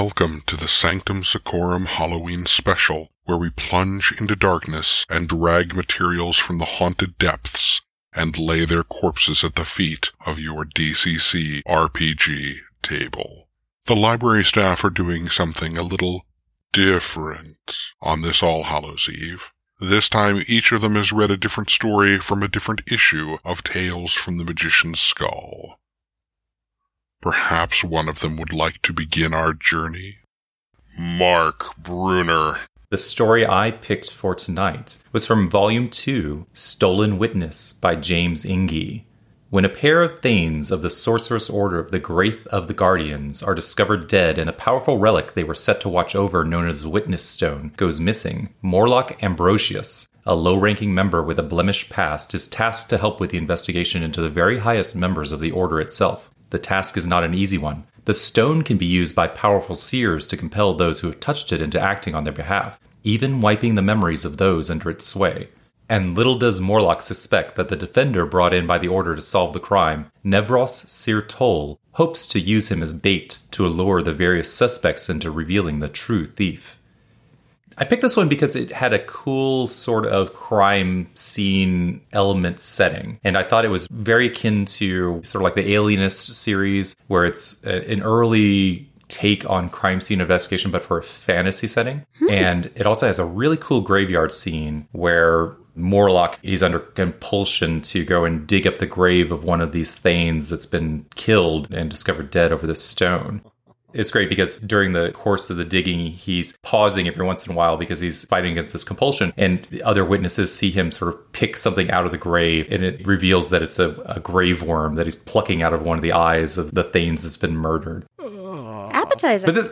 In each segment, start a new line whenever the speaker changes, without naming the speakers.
Welcome to the Sanctum Secorum Halloween special, where we plunge into darkness and drag materials from the haunted depths and lay their corpses at the feet of your DCC RPG table. The library staff are doing something a little different on this All Hallows Eve. This time, each of them has read a different story from a different issue of Tales from the Magician's Skull. Perhaps one of them would like to begin our journey? Mark Bruner.
The story I picked for tonight was from Volume 2, Stolen Witness by James Enge. When a pair of Thanes of the Sorceress Order of the Graith of the Guardians are discovered dead and the powerful relic they were set to watch over, known as Witness Stone, goes missing, Morlock Ambrosius, a low ranking member with a blemished past, is tasked to help with the investigation into the very highest members of the Order itself. The task is not an easy one. The stone can be used by powerful seers to compel those who have touched it into acting on their behalf, even wiping the memories of those under its sway. And little does Morlock suspect that the defender brought in by the order to solve the crime, Nevros Sirtol, hopes to use him as bait to allure the various suspects into revealing the true thief. I picked this one because it had a cool sort of crime scene element setting. And I thought it was very akin to sort of like the Alienist series, where it's an early take on crime scene investigation, but for a fantasy setting. Hmm. And it also has a really cool graveyard scene where Morlock is under compulsion to go and dig up the grave of one of these Thanes that's been killed and discovered dead over the stone. It's great because during the course of the digging, he's pausing every once in a while because he's fighting against this compulsion. And other witnesses see him sort of pick something out of the grave, and it reveals that it's a, a grave worm that he's plucking out of one of the eyes of the Thanes that's been murdered
appetizer.
But this,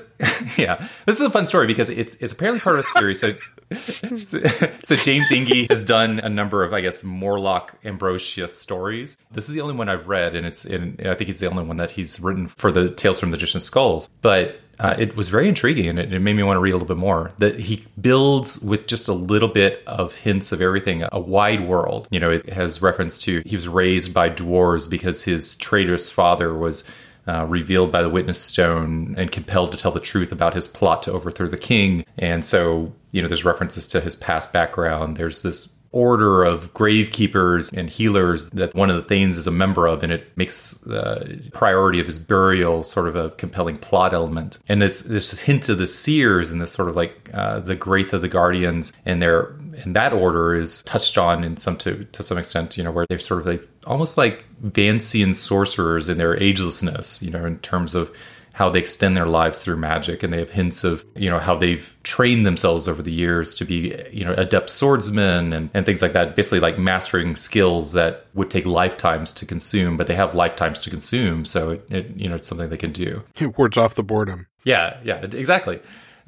yeah, this is a fun story because it's it's apparently part of a series. So, so, so, James Enge has done a number of, I guess, Morlock Ambrosius stories. This is the only one I've read, and it's in, I think he's the only one that he's written for the Tales from the Magician's Skulls. But uh, it was very intriguing and it, it, made me want to read a little bit more. That he builds with just a little bit of hints of everything, a wide world. You know, it has reference to he was raised by dwarves because his traitorous father was uh, revealed by the witness stone and compelled to tell the truth about his plot to overthrow the king. And so, you know, there's references to his past background. There's this order of gravekeepers and healers that one of the Thanes is a member of, and it makes uh, priority of his burial sort of a compelling plot element. And it's this hint of the seers and this sort of like uh, the Graith of the Guardians and their and that order is touched on in some to, to some extent, you know, where they're sort of like almost like Vancian sorcerers in their agelessness, you know, in terms of how they extend their lives through magic. And they have hints of you know how they've trained themselves over the years to be you know adept swordsmen and, and things like that. Basically like mastering skills that would take lifetimes to consume but they have lifetimes to consume. So it, it you know it's something they can do.
It wards off the boredom.
Yeah yeah exactly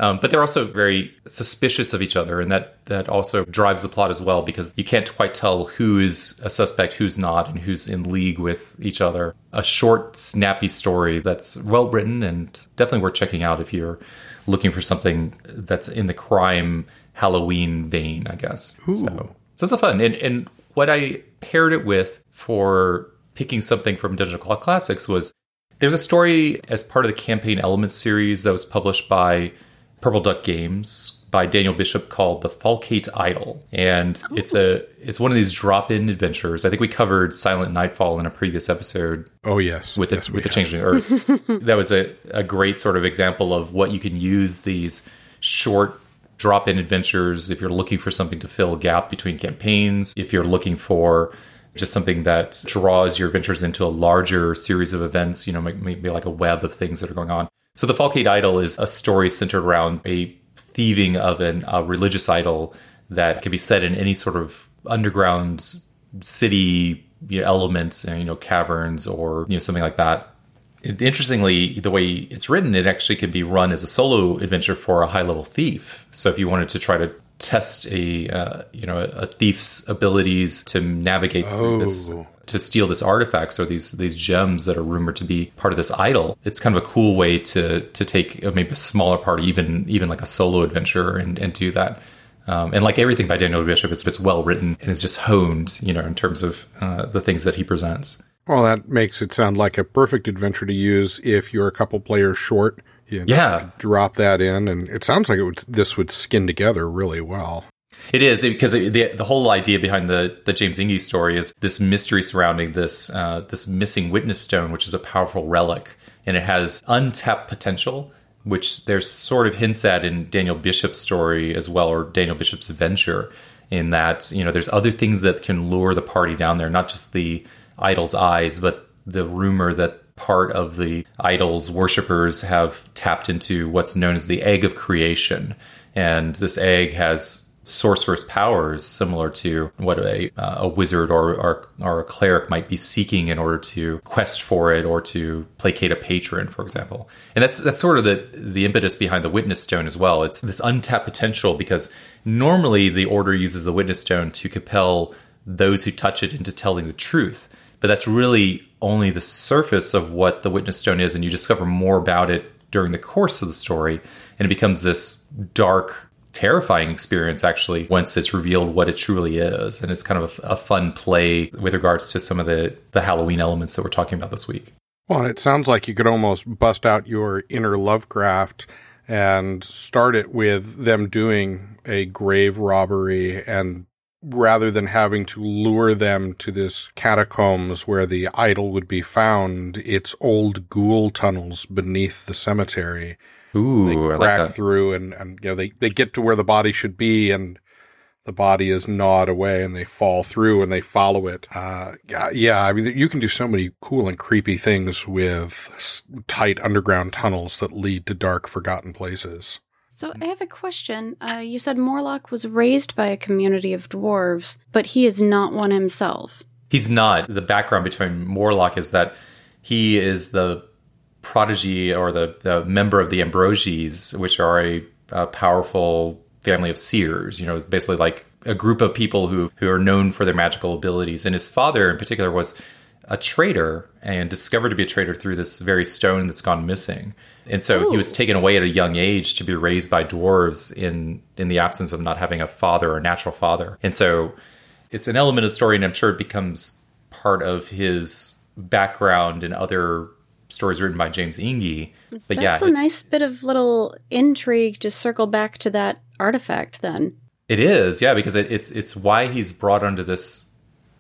um, but they're also very suspicious of each other, and that that also drives the plot as well because you can't quite tell who is a suspect, who's not, and who's in league with each other. A short, snappy story that's well written and definitely worth checking out if you're looking for something that's in the crime Halloween vein, I guess. Ooh. So, so it's a fun. And, and what I paired it with for picking something from Dungeon Crawl Classics was there's a story as part of the campaign elements series that was published by Purple Duck Games by Daniel Bishop called The Falcate Idol. And it's a it's one of these drop-in adventures. I think we covered Silent Nightfall in a previous episode.
Oh yes.
With the
yes,
with the Changeling Earth. that was a, a great sort of example of what you can use these short drop-in adventures if you're looking for something to fill a gap between campaigns, if you're looking for just something that draws your adventures into a larger series of events, you know, maybe like a web of things that are going on. So the Falcate Idol is a story centered around a thieving of an, a religious idol that can be set in any sort of underground city you know, elements, you know, caverns or you know something like that. Interestingly, the way it's written, it actually can be run as a solo adventure for a high level thief. So if you wanted to try to test a uh, you know a thief's abilities to navigate oh. this to steal this artifacts or these these gems that are rumored to be part of this idol. It's kind of a cool way to to take maybe a smaller party, even even like a solo adventure, and and do that. Um, and like everything by Daniel Bishop, it's, it's well written and is just honed, you know, in terms of uh, the things that he presents.
Well, that makes it sound like a perfect adventure to use if you're a couple players short
You
Yeah.
drop that in, and it sounds like it would. This would skin together really well.
It is because it, the the whole idea behind the the James Enge story is this mystery surrounding this uh, this missing witness stone, which is a powerful relic, and it has untapped potential, which there's sort of hints at in Daniel Bishop's story as well, or Daniel Bishop's adventure. In that you know, there's other things that can lure the party down there, not just the idol's eyes, but the rumor that part of the idol's worshippers have tapped into what's known as the egg of creation, and this egg has sorcerer's powers similar to what a, uh, a wizard or, or, or a cleric might be seeking in order to quest for it or to placate a patron, for example. And that's that's sort of the the impetus behind the witness stone as well. It's this untapped potential because normally the order uses the witness stone to compel those who touch it into telling the truth. But that's really only the surface of what the witness stone is, and you discover more about it during the course of the story, and it becomes this dark terrifying experience actually once it's revealed what it truly is and it's kind of a, a, fun play with regards to some of the the halloween elements that we're talking about this week
Well, it sounds like you could almost bust out your inner Lovecraft and start it with them doing a grave robbery and rather than having to lure them to this catacombs where the idol would be found, it's old ghoul tunnels beneath the cemetery.
Ooh,
they
I like
crack through and, and you know they, they get to where the body should be and the body is gnawed away and they fall through and they follow it. Uh, yeah, yeah, I mean, you can do so many cool and creepy things with s- tight underground tunnels that lead to dark, forgotten places.
So I have a question. Uh, you said Morlock was raised by a community of dwarves, but he is not one himself.
He's not. The background between Morlock is that he is the prodigy or the, the member of the Ambrosies, which are a, a powerful family of seers. You know, basically like a group of people who who are known for their magical abilities. And his father, in particular, was a traitor and discovered to be a traitor through this very stone that's gone missing. And so he was taken away at a young age to be raised by dwarves in in the absence of not having a father or natural father. And so it's an element of the story, and I'm sure it becomes part of his background in other stories written by James Enge. But
That's
yeah, it's a
nice bit of little intrigue to circle back to that artifact then.
It is, yeah, because it, it's it's why he's brought under this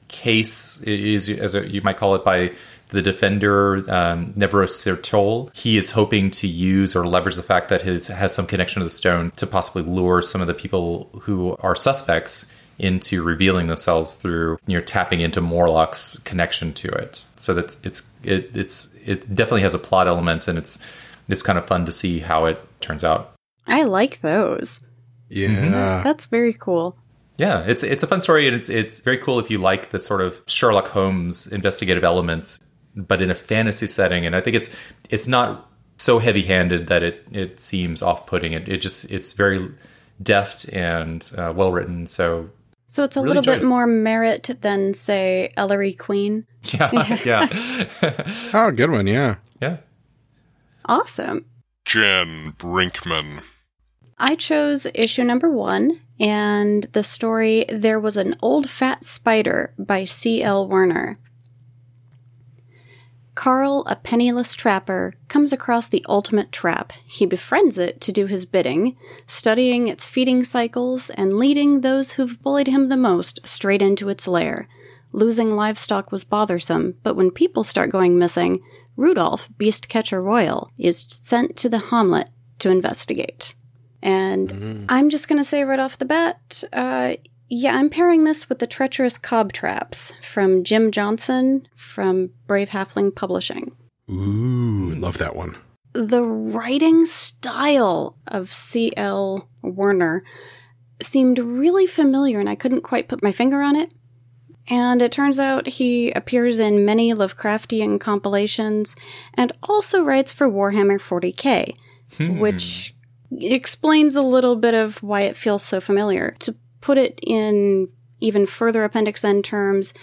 case is as a, you might call it by the defender um, Nevrosirtol. He is hoping to use or leverage the fact that his has some connection to the stone to possibly lure some of the people who are suspects into revealing themselves through you know tapping into Morlock's connection to it. So that's it's it it's it definitely has a plot element and it's it's kind of fun to see how it turns out.
I like those.
Yeah.
That's very cool.
Yeah, it's it's a fun story, and it's it's very cool if you like the sort of Sherlock Holmes investigative elements, but in a fantasy setting. And I think it's it's not so heavy handed that it it seems off putting. It it just it's very deft and uh, well written. So
So it's a
Really
little bit
it.
more merit than, say, Ellery Queen.
yeah, yeah,
Oh, good one. Yeah.
yeah.
Awesome.
Jen Brinkman.
I chose issue number one and the story There Was an Old Fat Spider by C.L. Werner. Carl, a penniless trapper, comes across the ultimate trap. He befriends it to do his bidding, studying its feeding cycles and leading those who've bullied him the most straight into its lair. Losing livestock was bothersome, but when people start going missing, Rudolph, beast catcher royal, is sent to the hamlet to investigate. And I'm just going to say right off the bat, uh, yeah, I'm pairing this with the treacherous cob traps from Jim Johnson from Brave Halfling Publishing.
Ooh, love that one.
The writing style of C.L. Werner seemed really familiar, and I couldn't quite put my finger on it. And it turns out he appears in many Lovecraftian compilations and also writes for Warhammer 40k, hmm. which explains a little bit of why it feels so familiar. To put it in even further Appendix N terms,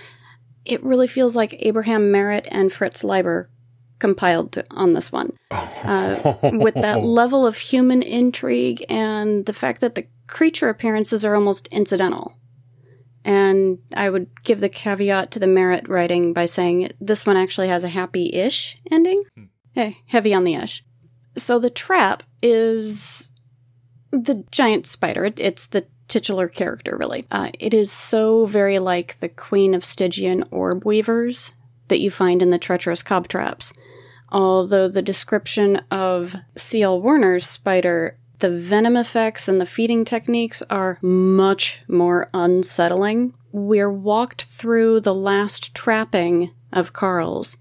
it really feels like Abraham Merritt and Fritz Leiber compiled on this one. Uh, with that level of human intrigue and the fact that the creature appearances are almost incidental. And I would give the caveat to the Merritt writing by saying this one actually has a happy ish ending. Eh, heavy on the ish. So the trap is the giant spider. It, it's the titular character, really. Uh, it is so very like the Queen of Stygian orb weavers that you find in the treacherous cob traps. Although the description of C.L. Werner's spider, the venom effects and the feeding techniques are much more unsettling. We're walked through the last trapping of Carl's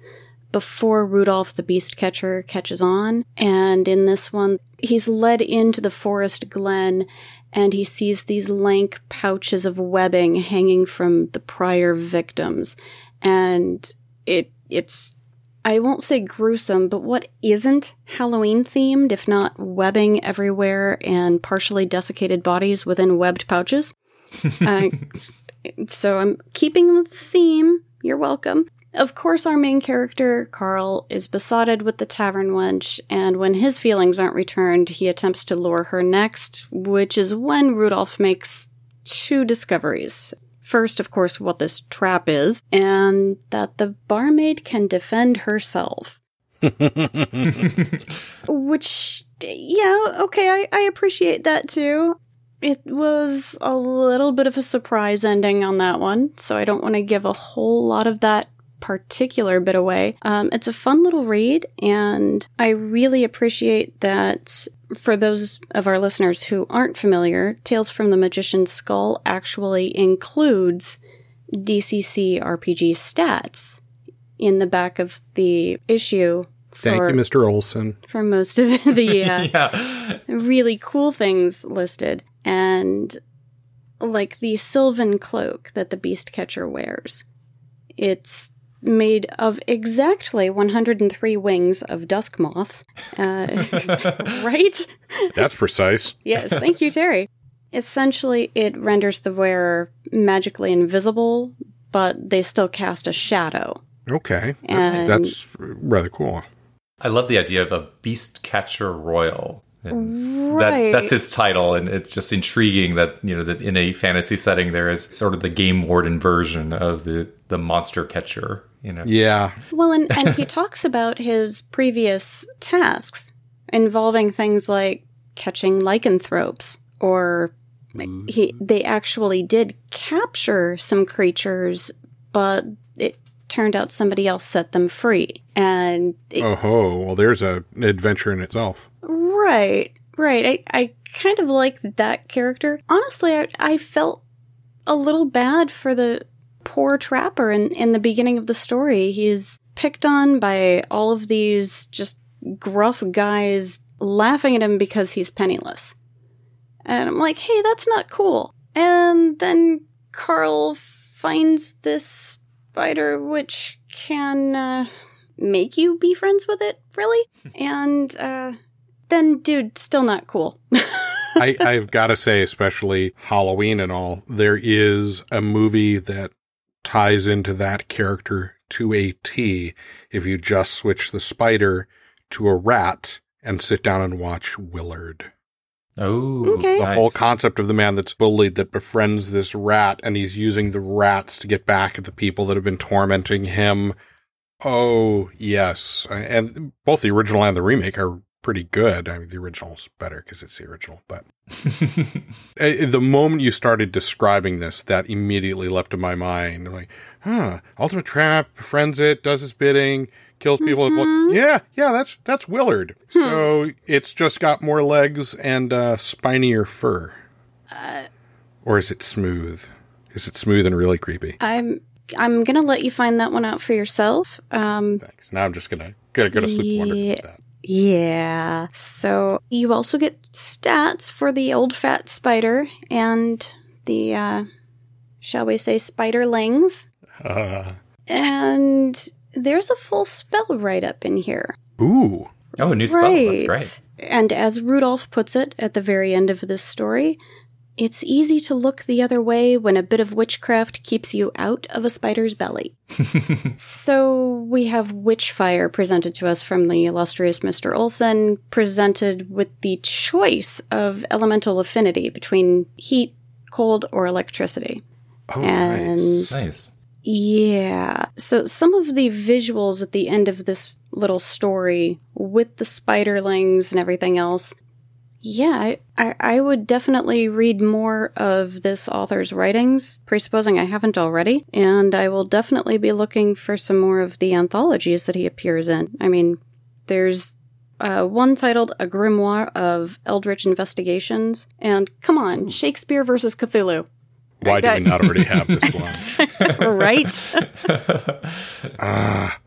before Rudolph the Beast Catcher catches on. And in this one, he's led into the forest glen and he sees these lank pouches of webbing hanging from the prior victims. And it, it's, I won't say gruesome, but what isn't Halloween themed, if not webbing everywhere and partially desiccated bodies within webbed pouches? uh, so I'm keeping with the theme. You're welcome. Of course, our main character, Carl, is besotted with the tavern wench, and when his feelings aren't returned, he attempts to lure her next, which is when Rudolph makes two discoveries. First, of course, what this trap is, and that the barmaid can defend herself. which, yeah, okay, I, I appreciate that too. It was a little bit of a surprise ending on that one, so I don't want to give a whole lot of that particular bit away. Um, it's a fun little read, and I really appreciate that for those of our listeners who aren't familiar, Tales from the Magician's Skull actually includes DCC RPG stats in the back of the issue. For,
Thank you, Mr. Olson.
For most of the uh,
yeah.
really cool things listed. And like the Sylvan cloak that the beast catcher wears. It's made of exactly 103 wings of dusk moths. Uh, right?
That's precise.
yes, thank you, Terry. Essentially, it renders the wearer magically invisible, but they still cast a shadow.
Okay. That's, that's rather cool.
I love the idea of a beast catcher royal. And
Right.
That, that's his title, and it's just intriguing that you know that in a fantasy setting there is sort of the game warden version of the the monster catcher. You know,
Yeah.
Well, and, and he talks about his previous tasks involving things like catching lycanthropes, or he mm-hmm. they actually did capture some creatures, but it turned out somebody else set them free. And it-
Oh ho. Well, there's a, an adventure in itself.
Right, right, I I kind of like that character. Honestly, I, I felt a little bad for the poor trapper in, in the beginning of the story. He's picked on by all of these just gruff guys laughing at him because he's penniless. And I'm like, hey, that's not cool. And then Carl finds this spider which can uh, make you be friends with it, really? and uh, then, dude, still not cool.
I, I've got to say, especially Halloween and all, there is a movie that ties into that character to a T if you just switch the spider to a rat and sit down and watch Willard.
Oh,
Okay.
The
nice.
whole concept of the man that's bullied that befriends this rat and he's using the rats to get back at the people that have been tormenting him. Oh, yes. And both the original and the remake are pretty good. I mean, the original's better because it's the original, but Uh, the moment you started describing this, that immediately leapt to my mind. I'm like, huh, Ultimate Trap befriends it, does its bidding, kills people. Well, yeah, yeah, that's that's Willard. So it's just got more legs and uh, spinier fur. or is it smooth? Is it smooth and really creepy?
I'm I'm gonna let you find that one out for yourself. Um,
Thanks. Now I'm just gonna gonna go to sleep wondering about that.
Yeah. So you also get stats for the old fat spider and the uh, shall we say spiderlings,
Uh,
and there's a full spell write up in here.
ooh,
oh, a new spell. That's great.
And as Rudolph puts it at the very end of this story, it's easy to look the other way when a bit of witchcraft keeps you out of a spider's belly. so we have Witchfire presented to us from the illustrious Mr. Olson, presented with the choice of elemental affinity between heat, cold, or electricity.
oh,
And-
nice.
Nice.
Yeah. So some of the visuals at the end of this little story with the spiderlings and everything else. Yeah, I, I, would definitely read more of this author's writings, presupposing I haven't already, and I will definitely be looking for some more of the anthologies that he appears in. I mean, there's uh, one titled A Grimoire of Eldritch Investigations, and come on, Shakespeare versus Cthulhu.
Why do we not already have this one?
right?
Ah,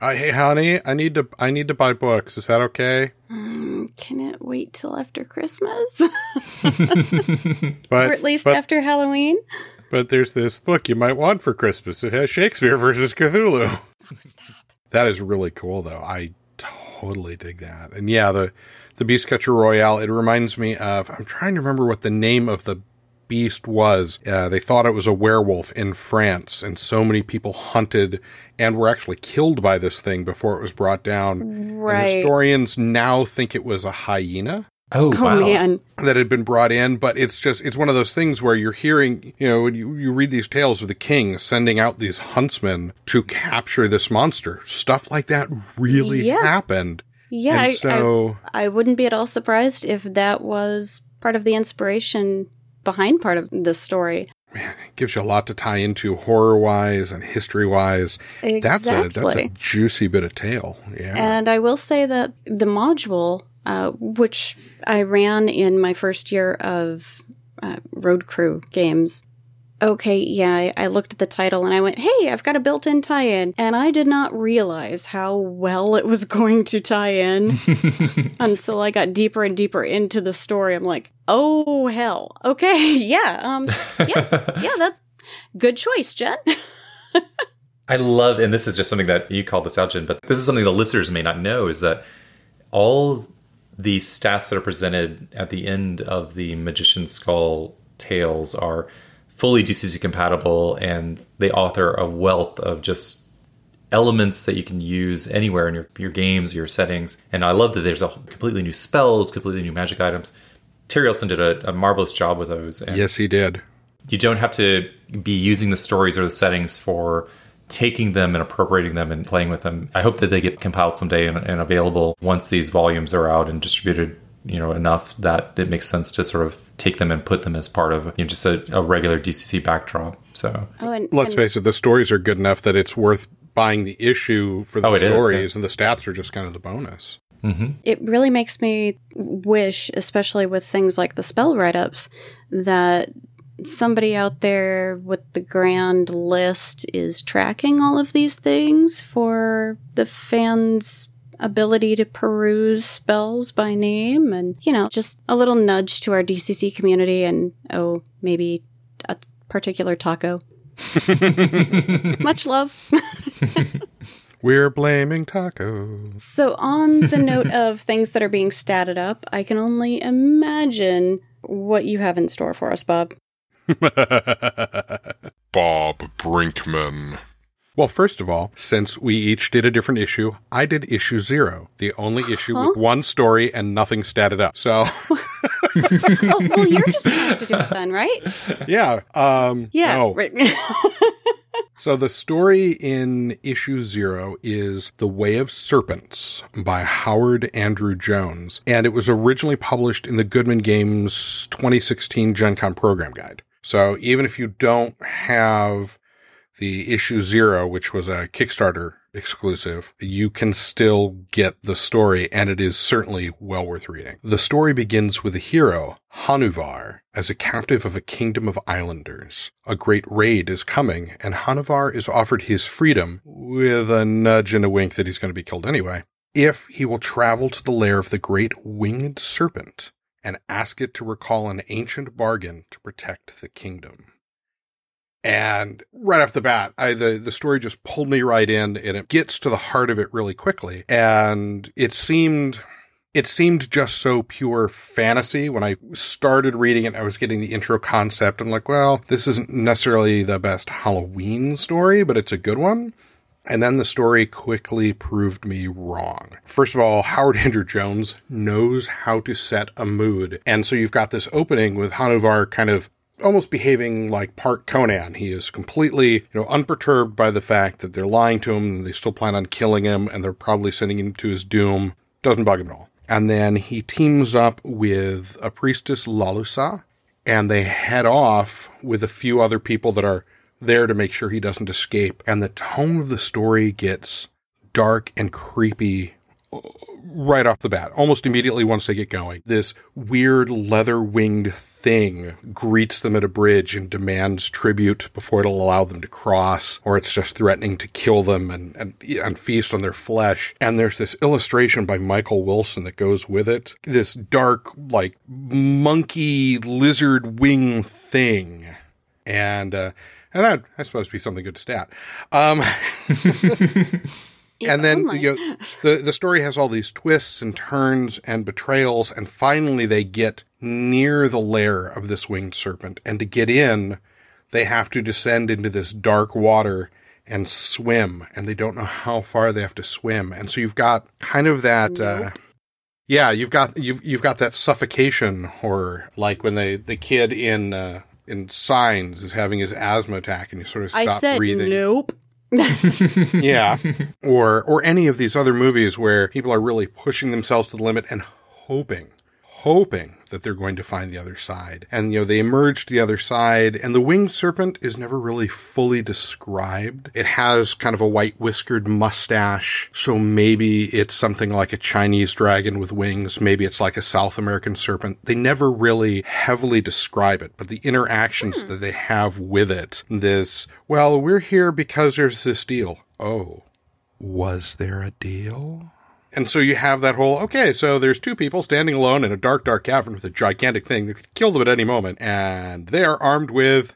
I, hey, honey, I need to. I need to buy books. Is that okay?
Can it wait till after Christmas?
But
or at least
but,
after Halloween?
but there's this book you might want for Christmas. It has Shakespeare versus Cthulhu.
Oh, stop.
That is really cool, though. I totally dig that. And yeah, the the Beast Catcher Royale. It reminds me of. I'm trying to remember what the name of the beast was. Uh, they thought it was a werewolf in France, and so many people hunted and were actually killed by this thing before it was brought down. And historians now think it was a hyena
Oh,
Oh,
wow.
man.
that had been brought in, but it's just it's one of those things where you're hearing, you know, you, you read these tales of the king sending out these huntsmen to capture this monster. Stuff like that really
Yeah.
happened.
Yeah,
and
I,
so
I, I wouldn't be at all surprised if that was part of the inspiration behind part of this story.
Man, it gives you a lot to tie into horror wise and history wise. That's a that's a juicy bit of tale. Yeah.
And I will say that the module, uh, which I ran in my first year of uh, road crew games. Okay, yeah, I, looked at the title and I went, hey, I've got a built in tie in. And I did not realize how well it was going to tie in until I got deeper and deeper into the story. I'm like, oh, hell. Okay, yeah, um, yeah, yeah, that good choice, Jen.
I love, and this is just something that you called this out, Jen, but this is something the listeners may not know is that all the stats that are presented at the end of the Magician Skull tales are fully DCC compatible, and they author a wealth of just elements that you can use anywhere in your, your games, your settings. And I love that there's a completely new spells, completely new magic items. Terry Olson did a, a marvelous job with those. And
yes, he did.
you don't have to be using the stories or the settings for taking them and appropriating them and playing with them. I hope that they get compiled someday and, and available once these volumes are out and distributed, you know, enough that it makes sense to sort of take them and put them as part of you know, just a, a regular DCC backdrop. So
Oh, and,
Let's
and-
face it, the stories are good enough that it's worth buying the issue for the
Oh, it is,
stories, and the stats are just kind of the bonus. Mm-hmm.
it really makes me wish, especially with things like the spell write ups, that somebody out there with the grand list is tracking all of these things for the fans' ability to peruse spells by name and, you know, just a little nudge to our DCC community and, oh, maybe a particular taco. Much love.
We're blaming tacos.
So, on the note of things that are being statted up, I can only imagine what you have in store for us, Bob.
Bob Brinkman.
Well, first of all, since we each did a different issue, I did issue zero, the only issue with one story and nothing statted up. So,
Oh, well, you're just going to have to do it then, right?
yeah. Um,
Yeah.
no.
Right.
So the story in issue zero is The Way of Serpents by Howard Andrew Jones, and it was originally published in the Goodman Games 2016 Gen Con program guide. So even if you don't have the issue zero, which was a Kickstarter exclusive, you can still get the story, and it is certainly well worth reading. The story begins with a hero, Hanuvar, as a captive of a kingdom of islanders. A great raid is coming, and Hanuvar is offered his freedom with a nudge and a wink that he's going to be killed anyway, if he will travel to the lair of the great winged serpent and ask it to recall an ancient bargain to protect the kingdom. And right off the bat, I, the, the story just pulled me right in and it gets to the heart of it really quickly. And it seemed, it seemed just so pure fantasy. When I started reading it, I was getting the intro concept. I'm like, well, this isn't necessarily the best Halloween story, but it's a good one. And then the story quickly proved me wrong. First of all, Howard Andrew Jones knows how to set a mood. And so you've got this opening with Hanuvar kind of almost behaving like part Conan. He is completely, you know, unperturbed by the fact that they're lying to him and they still plan on killing him and they're probably sending him to his doom. Doesn't bug him at all. And then he teams up with a priestess Lalusa and they head off with a few other people that are there to make sure he doesn't escape. And the tone of the story gets dark and creepy right off the bat, almost immediately once they get going. This weird leather winged thing greets them at a bridge and demands tribute before it'll allow them to cross, or it's just threatening to kill them and, and, and feast on their flesh. And there's this illustration by Michael Wilson that goes with it. This dark, like monkey lizard wing thing. And, uh, and that I suppose be something good to stat. Um, and then
Oh
you know, the the story has all these twists and turns and betrayals, and finally they get near the lair of this winged serpent, and to get in, they have to descend into this dark water and swim, and they don't know how far they have to swim, and so you've got kind of that. Uh, yeah, you've got you've you've got that suffocation horror, like when they the kid in uh, in Signs is having his asthma attack, and you sort of stop
I said
breathing
nope.
yeah. Or or any of these other movies where people are really pushing themselves to the limit and hoping, hoping that they're going to find the other side. And you know, they emerge to the other side and the winged serpent is never really fully described. It has kind of a white whiskered mustache, so maybe it's something like a Chinese dragon with wings, maybe it's like a South American serpent. They never really heavily describe it, but the interactions hmm. that they have with it, this, well, we're here because there's this deal. Oh, was there a deal? And so you have that whole, okay, so there's two people standing alone in a dark, dark cavern with a gigantic thing that could kill them at any moment, and they are armed with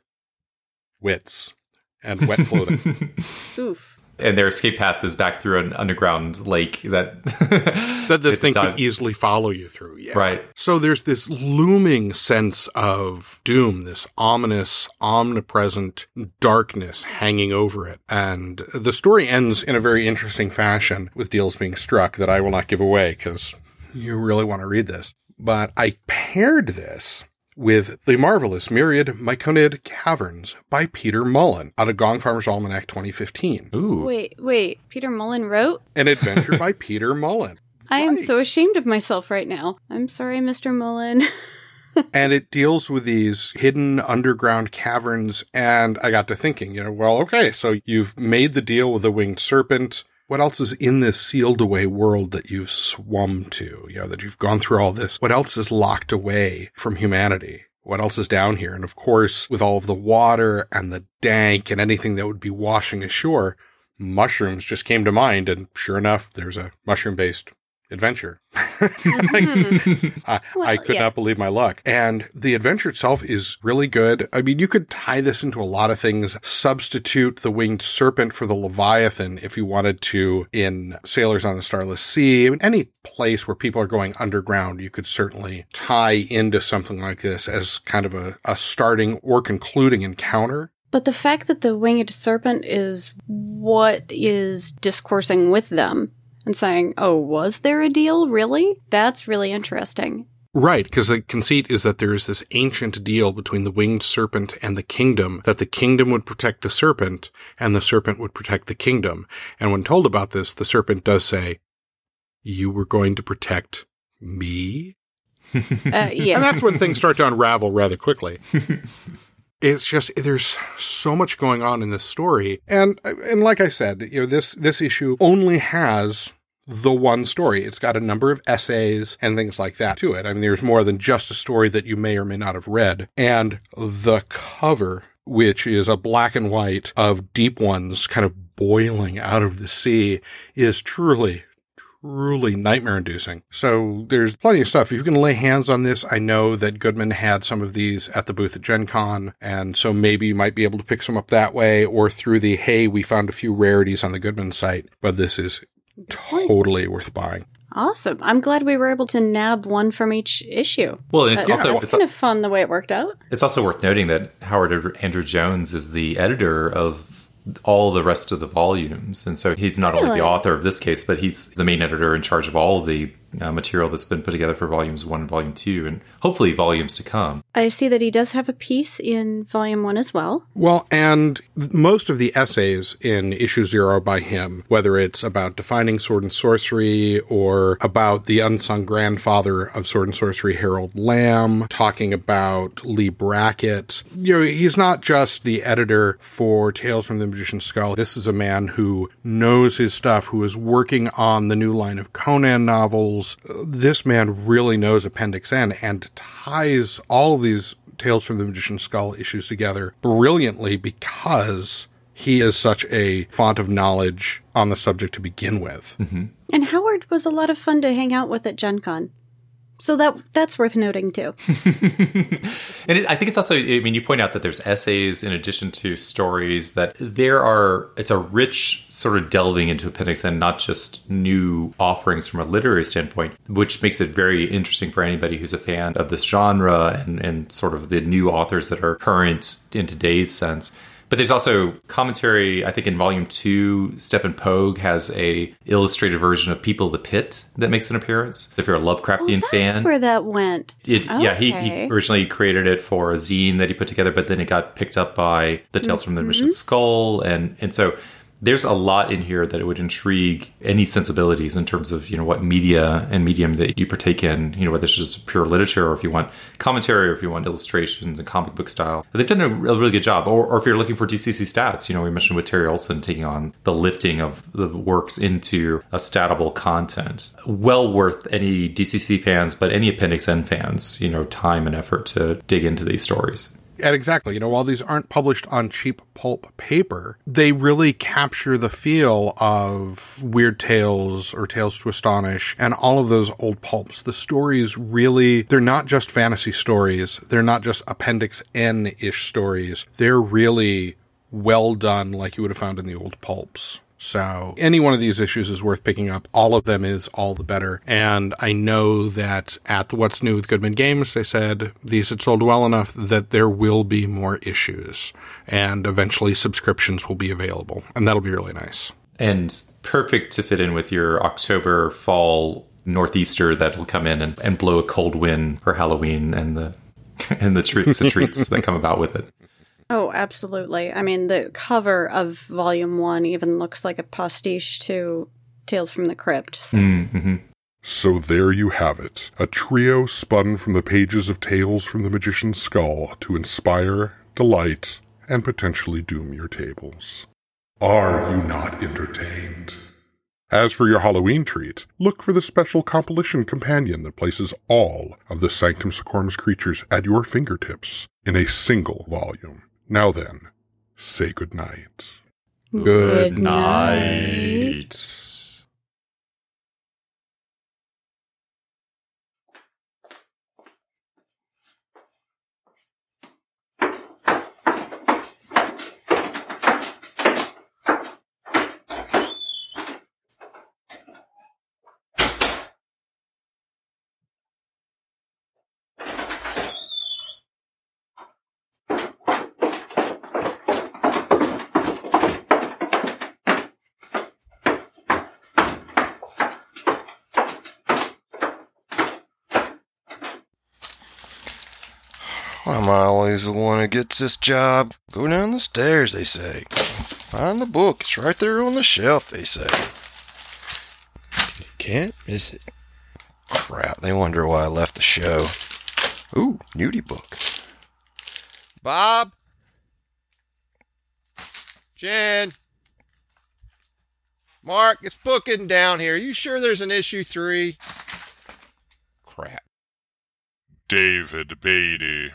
wits and wet clothing.
Oof.
And their escape path is back through an underground lake that
that this thing could easily follow you through. Yeah.
Right.
So there's this looming sense of doom, this ominous, omnipresent darkness hanging over it. And the story ends in a very interesting fashion with deals being struck that I will not give away because you really want to read this. But I paired this with The Marvelous Myriad Myconid Caverns by Peter Mullen out of Gong Farmer's Almanac 2015.
Ooh.
Wait, wait. Peter Mullen wrote?
An adventure by Peter Mullen.
I am so ashamed of myself right now. I'm sorry, Mr. Mullen.
and it deals with these hidden underground caverns. And I got to thinking, you know, well, okay, so you've made the deal with the winged serpent. What else is in this sealed away world that you've swum to? You know, that you've gone through all this. What else is locked away from humanity? What else is down here? And of course, with all of the water and the dank and anything that would be washing ashore, mushrooms just came to mind. And sure enough, there's a mushroom based adventure. Mm-hmm. I, I
Well,
could
yeah.
not believe my luck. And the adventure itself is really good. I mean, you could tie this into a lot of things. Substitute the winged serpent for the Leviathan if you wanted to in Sailors on the Starless Sea. I mean, any place where people are going underground, you could certainly tie into something like this as kind of a, a starting or concluding encounter.
But the fact that the winged serpent is what is discoursing with them and saying, oh, was there a deal? Really? That's really interesting.
Right, because the conceit is that there is this ancient deal between the winged serpent and the kingdom, that the kingdom would protect the serpent, and the serpent would protect the kingdom. And when told about this, the serpent does say, You were going to protect me?
Uh,
And that's when things start to unravel rather quickly. It's just there's so much going on in this story, and and like I said, you know this this issue only has the one story. It's got a number of essays and things like that to it. I mean, there's more than just a story that you may or may not have read, and the cover, which is a black and white of deep ones kind of boiling out of the sea, is truly truly nightmare inducing. So there's plenty of stuff. If you can lay hands on this, I know that Goodman had some of these at the booth at Gen Con, and so maybe you might be able to pick some up that way or through the hey, we found a few rarities on the Goodman site, but this is totally worth buying.
Awesome. I'm glad we were able to nab one from each issue.
Well, and it's also
that's
it's,
kind of fun the way it worked out.
it's also worth noting that Howard Andrew Jones is the editor of all the rest of the volumes, and so he's not only the author of this case, but he's the main editor in charge of all the uh, material that's been put together for volumes one and volume two, and hopefully volumes to come.
I see that he does have a piece in volume one as well.
Well, and most of the essays in issue zero by him, whether it's about defining sword and sorcery or about the unsung grandfather of sword and sorcery, Harold Lamb, talking about Leigh Brackett, you know, he's not just the editor for Tales from the Magician's Skull. This is a man who knows his stuff, who is working on the new line of Conan novels. This man really knows Appendix N and ties all of these Tales from the Magician's Skull issues together brilliantly because he is such a font of knowledge on the subject to begin with. Mm-hmm.
And Howard was a lot of fun to hang out with at Gen Con. So that that's worth noting too.
And it, I think it's also, I mean, you point out that there's essays in addition to stories, that there are, it's a rich sort of delving into Appendix N not just new offerings from a literary standpoint, which makes it very interesting for anybody who's a fan of this genre and, and sort of the new authors that are current in today's sense. But there's also commentary. I think in volume two, Stefan Poag has a illustrated version of People of the Pit that makes an appearance. If you're a Lovecraftian
Oh, that's
fan,
where that went.
it, Yeah, he, he originally created it for a zine that he put together, but then it got picked up by the Tales from the
Mm-hmm.
Magician's Skull, and and so there's a lot in here that it would intrigue any sensibilities in terms of you know what media and medium that you partake in. You know whether it's just pure literature or if you want commentary or if you want illustrations and comic book style. They've done a really, really good job. Or, or if you're looking for DCC stats, you know we mentioned with Terry Olson taking on the lifting of the works into a statable content. Well worth any DCC fans, but any Appendix N fans, you know, time and effort to dig into these stories.
And exactly, you know, while these aren't published on cheap pulp paper, they really capture the feel of Weird Tales or Tales to Astonish and all of those old pulps. The stories really, they're not just fantasy stories. They're not just Appendix N-ish stories. They're really well done like you would have found in the old pulps. So any one of these issues is worth picking up. All of them is all the better. And I know that at the What's New with Goodman Games, they said these had sold well enough that there will be more issues and eventually subscriptions will be available. And that'll be really nice.
and perfect to fit in with your October fall northeaster that'll come in and, and blow a cold wind for Halloween and the and the tricks and treats that come about with it.
Oh, absolutely. I mean, the cover of volume one even looks like a pastiche to Tales from the Crypt. So.
Mm-hmm.
So there you have it, a trio spun from the pages of Tales from the Magician's Skull to inspire, delight, and potentially doom your tables. Are you not entertained? As for your Halloween treat, look for the special compilation companion that places all of the Sanctum Secorum's creatures at your fingertips in a single volume. Now then, say good night.
Good
night.
I'm always the one who gets this job. Go down the stairs, they say. Find the book. It's right there on the shelf, they say. Can't miss it. Crap, they wonder why I left the show. Ooh, nudie book. Bob? Jen? Mark, it's booking down here. Are you sure there's an issue three? Crap.
David Beatty.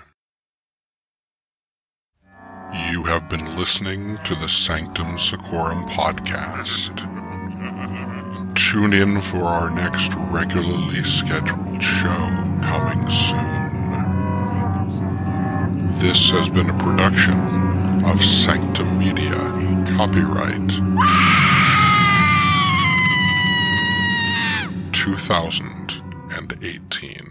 You have been listening to the Sanctum Secorum podcast. Tune in for our next regularly scheduled show coming soon. This has been a production of Sanctum Media. Copyright 2018.